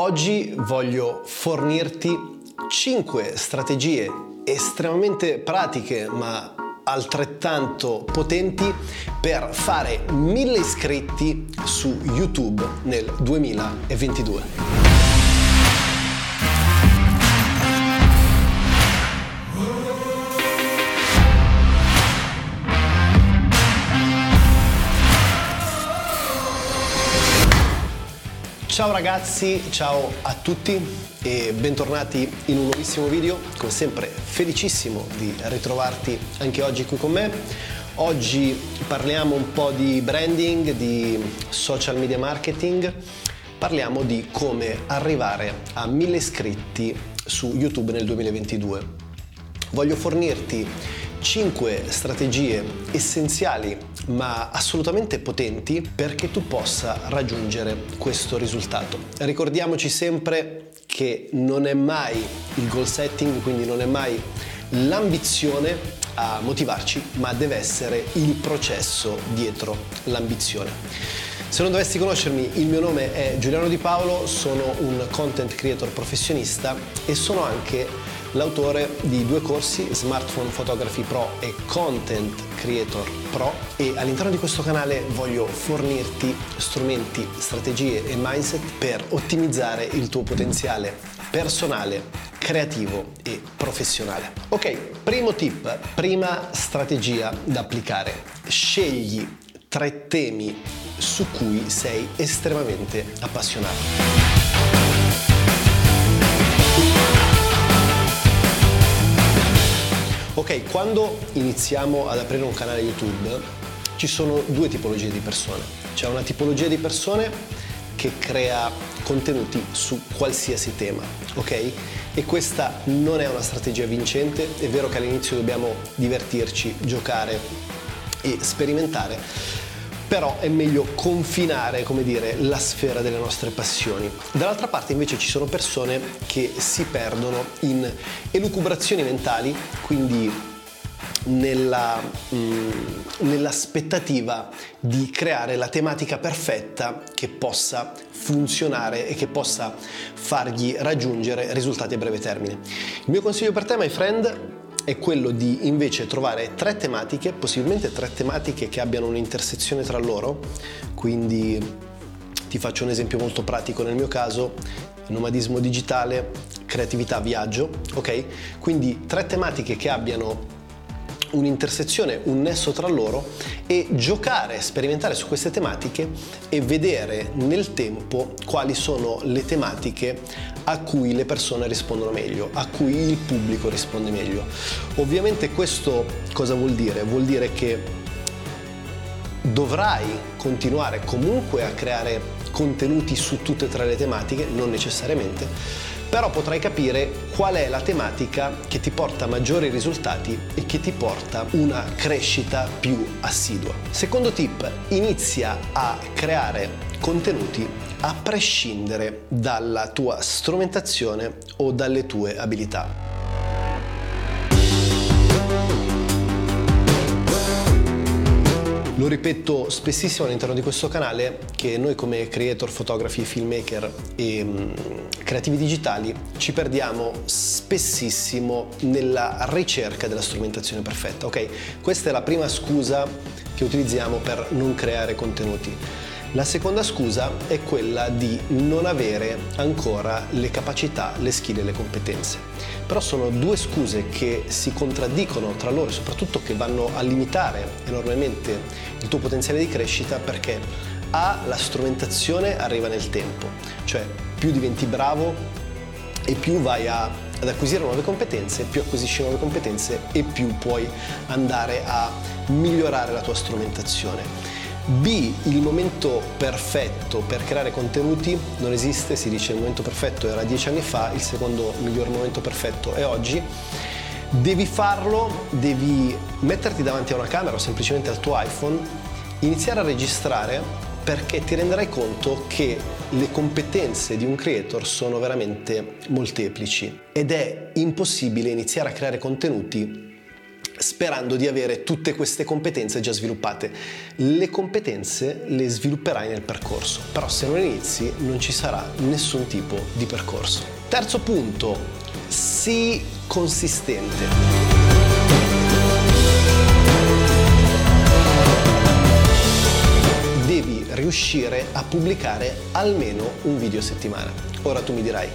Oggi voglio fornirti 5 strategie estremamente pratiche ma altrettanto potenti per fare 1000 iscritti su YouTube nel 2022. Ciao ragazzi, ciao a tutti e bentornati in un nuovissimo video. Come sempre felicissimo di ritrovarti anche oggi qui con me. Oggi parliamo un po' di branding, di social media marketing, parliamo di come arrivare a 1000 iscritti su YouTube nel 2022. Voglio fornirti 5 strategie essenziali ma assolutamente potenti perché tu possa raggiungere questo risultato. Ricordiamoci sempre che non è mai il goal setting, quindi non è mai l'ambizione a motivarci, ma deve essere il processo dietro l'ambizione. Se non dovessi conoscermi, il mio nome è Giuliano Di Paolo, sono un content creator professionista e sono anche l'autore di due corsi Smartphone Photography Pro e Content Creator Pro e all'interno di questo canale voglio fornirti strumenti, strategie e mindset per ottimizzare il tuo potenziale personale, creativo e professionale. Ok, primo tip, prima strategia da applicare. Scegli tre temi su cui sei estremamente appassionato. Ok, quando iniziamo ad aprire un canale YouTube ci sono due tipologie di persone. C'è una tipologia di persone che crea contenuti su qualsiasi tema, ok? E questa non è una strategia vincente, è vero che all'inizio dobbiamo divertirci, giocare e sperimentare, però è meglio confinare, come dire, la sfera delle nostre passioni. Dall'altra parte invece ci sono persone che si perdono in elucubrazioni mentali, quindi nella, mh, mm, nell'aspettativa di creare la tematica perfetta che possa funzionare e che possa fargli raggiungere risultati a breve termine. Il mio consiglio per te, my friend, è quello di invece trovare tre tematiche, possibilmente tre tematiche che abbiano un'intersezione tra loro, quindi ti faccio un esempio molto pratico nel mio caso, nomadismo digitale, creatività, viaggio, ok? Quindi tre tematiche che abbiano un'intersezione, un nesso tra loro e giocare, sperimentare su queste tematiche e vedere nel tempo quali sono le tematiche a cui le persone rispondono meglio, a cui il pubblico risponde meglio. Ovviamente questo cosa vuol dire? Vuol dire che dovrai continuare comunque a creare contenuti su tutte e tre le tematiche, non necessariamente, però potrai capire qual è la tematica che ti porta maggiori risultati e che ti porta una crescita più assidua. Secondo tip, inizia a creare contenuti a prescindere dalla tua strumentazione o dalle tue abilità. Lo ripeto spessissimo all'interno di questo canale che noi come creator, fotografi, filmmaker e um, creativi digitali ci perdiamo spessissimo nella ricerca della strumentazione perfetta, ok? Questa è la prima scusa che utilizziamo per non creare contenuti. La seconda scusa è quella di non avere ancora le capacità, le skill e le competenze. Però sono due scuse che si contraddicono tra loro e soprattutto che vanno a limitare enormemente il tuo potenziale di crescita perché A, la strumentazione arriva nel tempo, cioè più diventi bravo e più vai a, ad acquisire nuove competenze, più acquisisci nuove competenze e più puoi andare a migliorare la tua strumentazione. B, il momento perfetto per creare contenuti non esiste, si dice il momento perfetto era dieci anni fa, il secondo miglior momento perfetto è oggi. Devi farlo, devi metterti davanti a una camera o semplicemente al tuo iPhone, iniziare a registrare perché ti renderai conto che le competenze di un creator sono veramente molteplici ed è impossibile iniziare a creare contenuti sperando di avere tutte queste competenze già sviluppate. Le competenze le svilupperai nel percorso, però se non inizi non ci sarà nessun tipo di percorso. Terzo punto, sii consistente. Devi riuscire a pubblicare almeno un video a settimana. Ora tu mi dirai,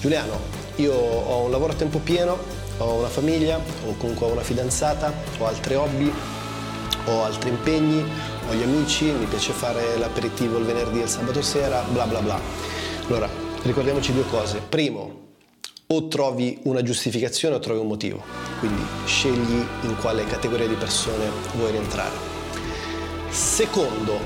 Giuliano, io ho un lavoro a tempo pieno, ho una famiglia o comunque ho una fidanzata, ho altri hobby, ho altri impegni, ho gli amici, mi piace fare l'aperitivo il venerdì e il sabato sera, bla bla bla. Allora, ricordiamoci due cose. Primo, o trovi una giustificazione o trovi un motivo. Quindi scegli in quale categoria di persone vuoi rientrare. Secondo,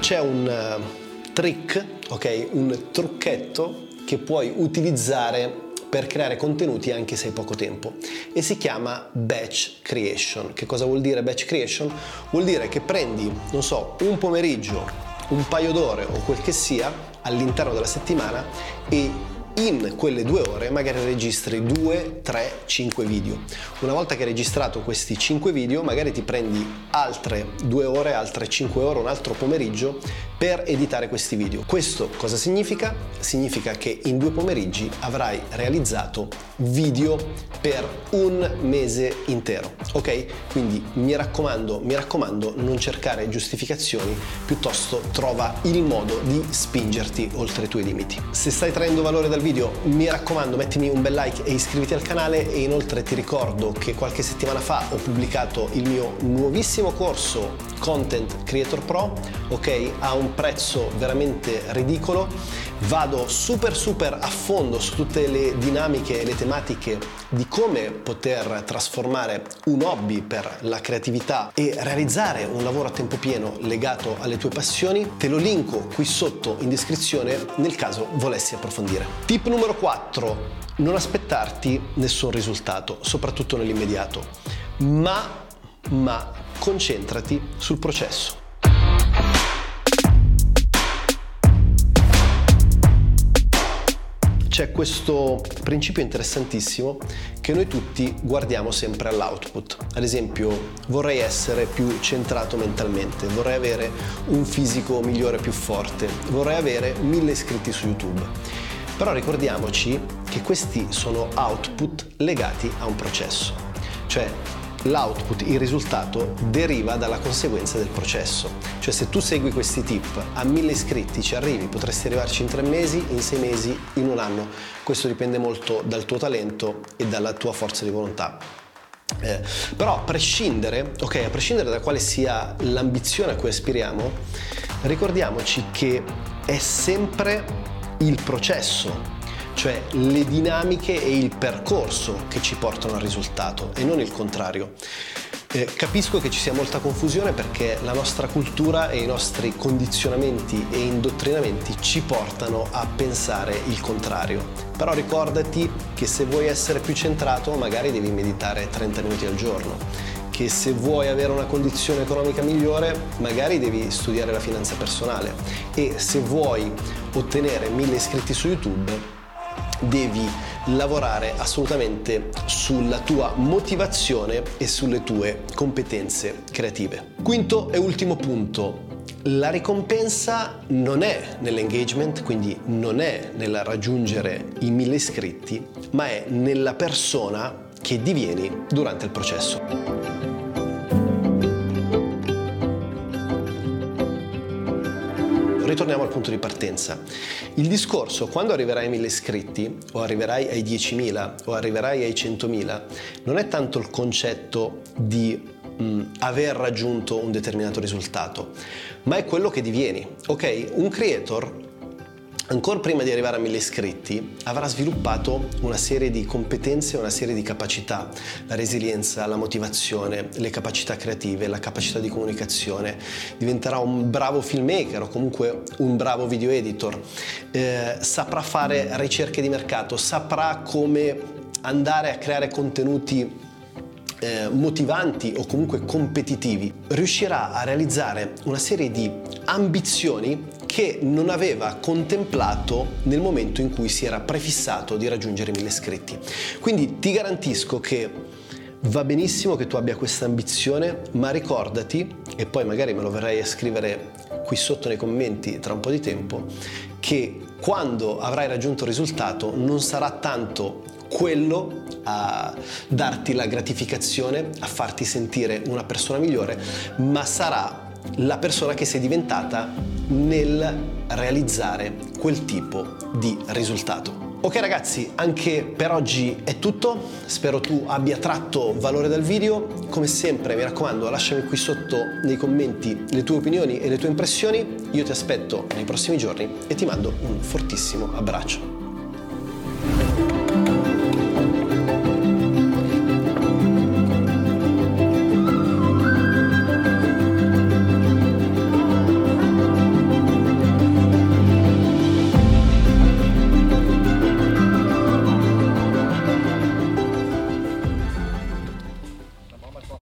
c'è un uh, trick, ok? Un trucchetto che puoi utilizzare per creare contenuti anche se hai poco tempo e si chiama batch creation. Che cosa vuol dire batch creation? Vuol dire che prendi, non so, un pomeriggio, un paio d'ore o quel che sia all'interno della settimana e in quelle due ore magari registri 2, 3, 5 video. Una volta che hai registrato questi 5 video, magari ti prendi altre 2 ore, altre 5 ore, un altro pomeriggio per editare questi video. Questo cosa significa? Significa che in due pomeriggi avrai realizzato video per un mese intero. Ok? Quindi mi raccomando, mi raccomando, non cercare giustificazioni, piuttosto trova il modo di spingerti oltre i tuoi limiti. Se stai traendo valore dal video, mi raccomando, mettimi un bel like e iscriviti al canale e inoltre ti ricordo che qualche settimana fa ho pubblicato il mio nuovissimo corso Content Creator Pro, ok? Ha un prezzo veramente ridicolo. Vado super super a fondo su tutte le dinamiche e le tematiche di come poter trasformare un hobby per la creatività e realizzare un lavoro a tempo pieno legato alle tue passioni. Te lo linko qui sotto in descrizione nel caso volessi approfondire. Tip numero 4. Non aspettarti nessun risultato, soprattutto nell'immediato, ma, ma concentrati sul processo. C'è questo principio interessantissimo che noi tutti guardiamo sempre all'output. Ad esempio, vorrei essere più centrato mentalmente, vorrei avere un fisico migliore, più forte, vorrei avere mille iscritti su YouTube. Però ricordiamoci che questi sono output legati a un processo. Cioè, l'output, il risultato, deriva dalla conseguenza del processo. Cioè se tu segui questi tip a mille iscritti ci arrivi, potresti arrivarci in tre mesi, in sei mesi, in un anno. Questo dipende molto dal tuo talento e dalla tua forza di volontà. Eh, però a prescindere, ok, a prescindere da quale sia l'ambizione a cui aspiriamo, ricordiamoci che è sempre il processo cioè le dinamiche e il percorso che ci portano al risultato e non il contrario. Eh, capisco che ci sia molta confusione perché la nostra cultura e i nostri condizionamenti e indottrinamenti ci portano a pensare il contrario. Però ricordati che se vuoi essere più centrato magari devi meditare 30 minuti al giorno, che se vuoi avere una condizione economica migliore magari devi studiare la finanza personale e se vuoi ottenere mille iscritti su YouTube devi lavorare assolutamente sulla tua motivazione e sulle tue competenze creative. Quinto e ultimo punto. La ricompensa non è nell'engagement, quindi non è nel raggiungere i mille iscritti, ma è nella persona che divieni durante il processo. Ritorniamo al punto di partenza. Il discorso, quando arriverai ai 1000 iscritti, o arriverai ai 10.000, o arriverai ai 100.000, non è tanto il concetto di mh, aver raggiunto un determinato risultato, ma è quello che divieni. Ok? Un creator ancora prima di arrivare a mille iscritti, avrà sviluppato una serie di competenze, una serie di capacità, la resilienza, la motivazione, le capacità creative, la capacità di comunicazione, diventerà un bravo filmmaker o comunque un bravo video editor, eh, saprà fare ricerche di mercato, saprà come andare a creare contenuti eh, motivanti o comunque competitivi, riuscirà a realizzare una serie di ambizioni che non aveva contemplato nel momento in cui si era prefissato di raggiungere mille iscritti. Quindi ti garantisco che Va benissimo che tu abbia questa ambizione, ma ricordati, e poi magari me lo verrai a scrivere qui sotto nei commenti tra un po' di tempo, che quando avrai raggiunto il risultato non sarà tanto quello a darti la gratificazione, a farti sentire una persona migliore, ma sarà la persona che sei diventata nel realizzare quel tipo di risultato. Ok ragazzi, anche per oggi è tutto, spero tu abbia tratto valore dal video, come sempre mi raccomando lasciami qui sotto nei commenti le tue opinioni e le tue impressioni, io ti aspetto nei prossimi giorni e ti mando un fortissimo abbraccio.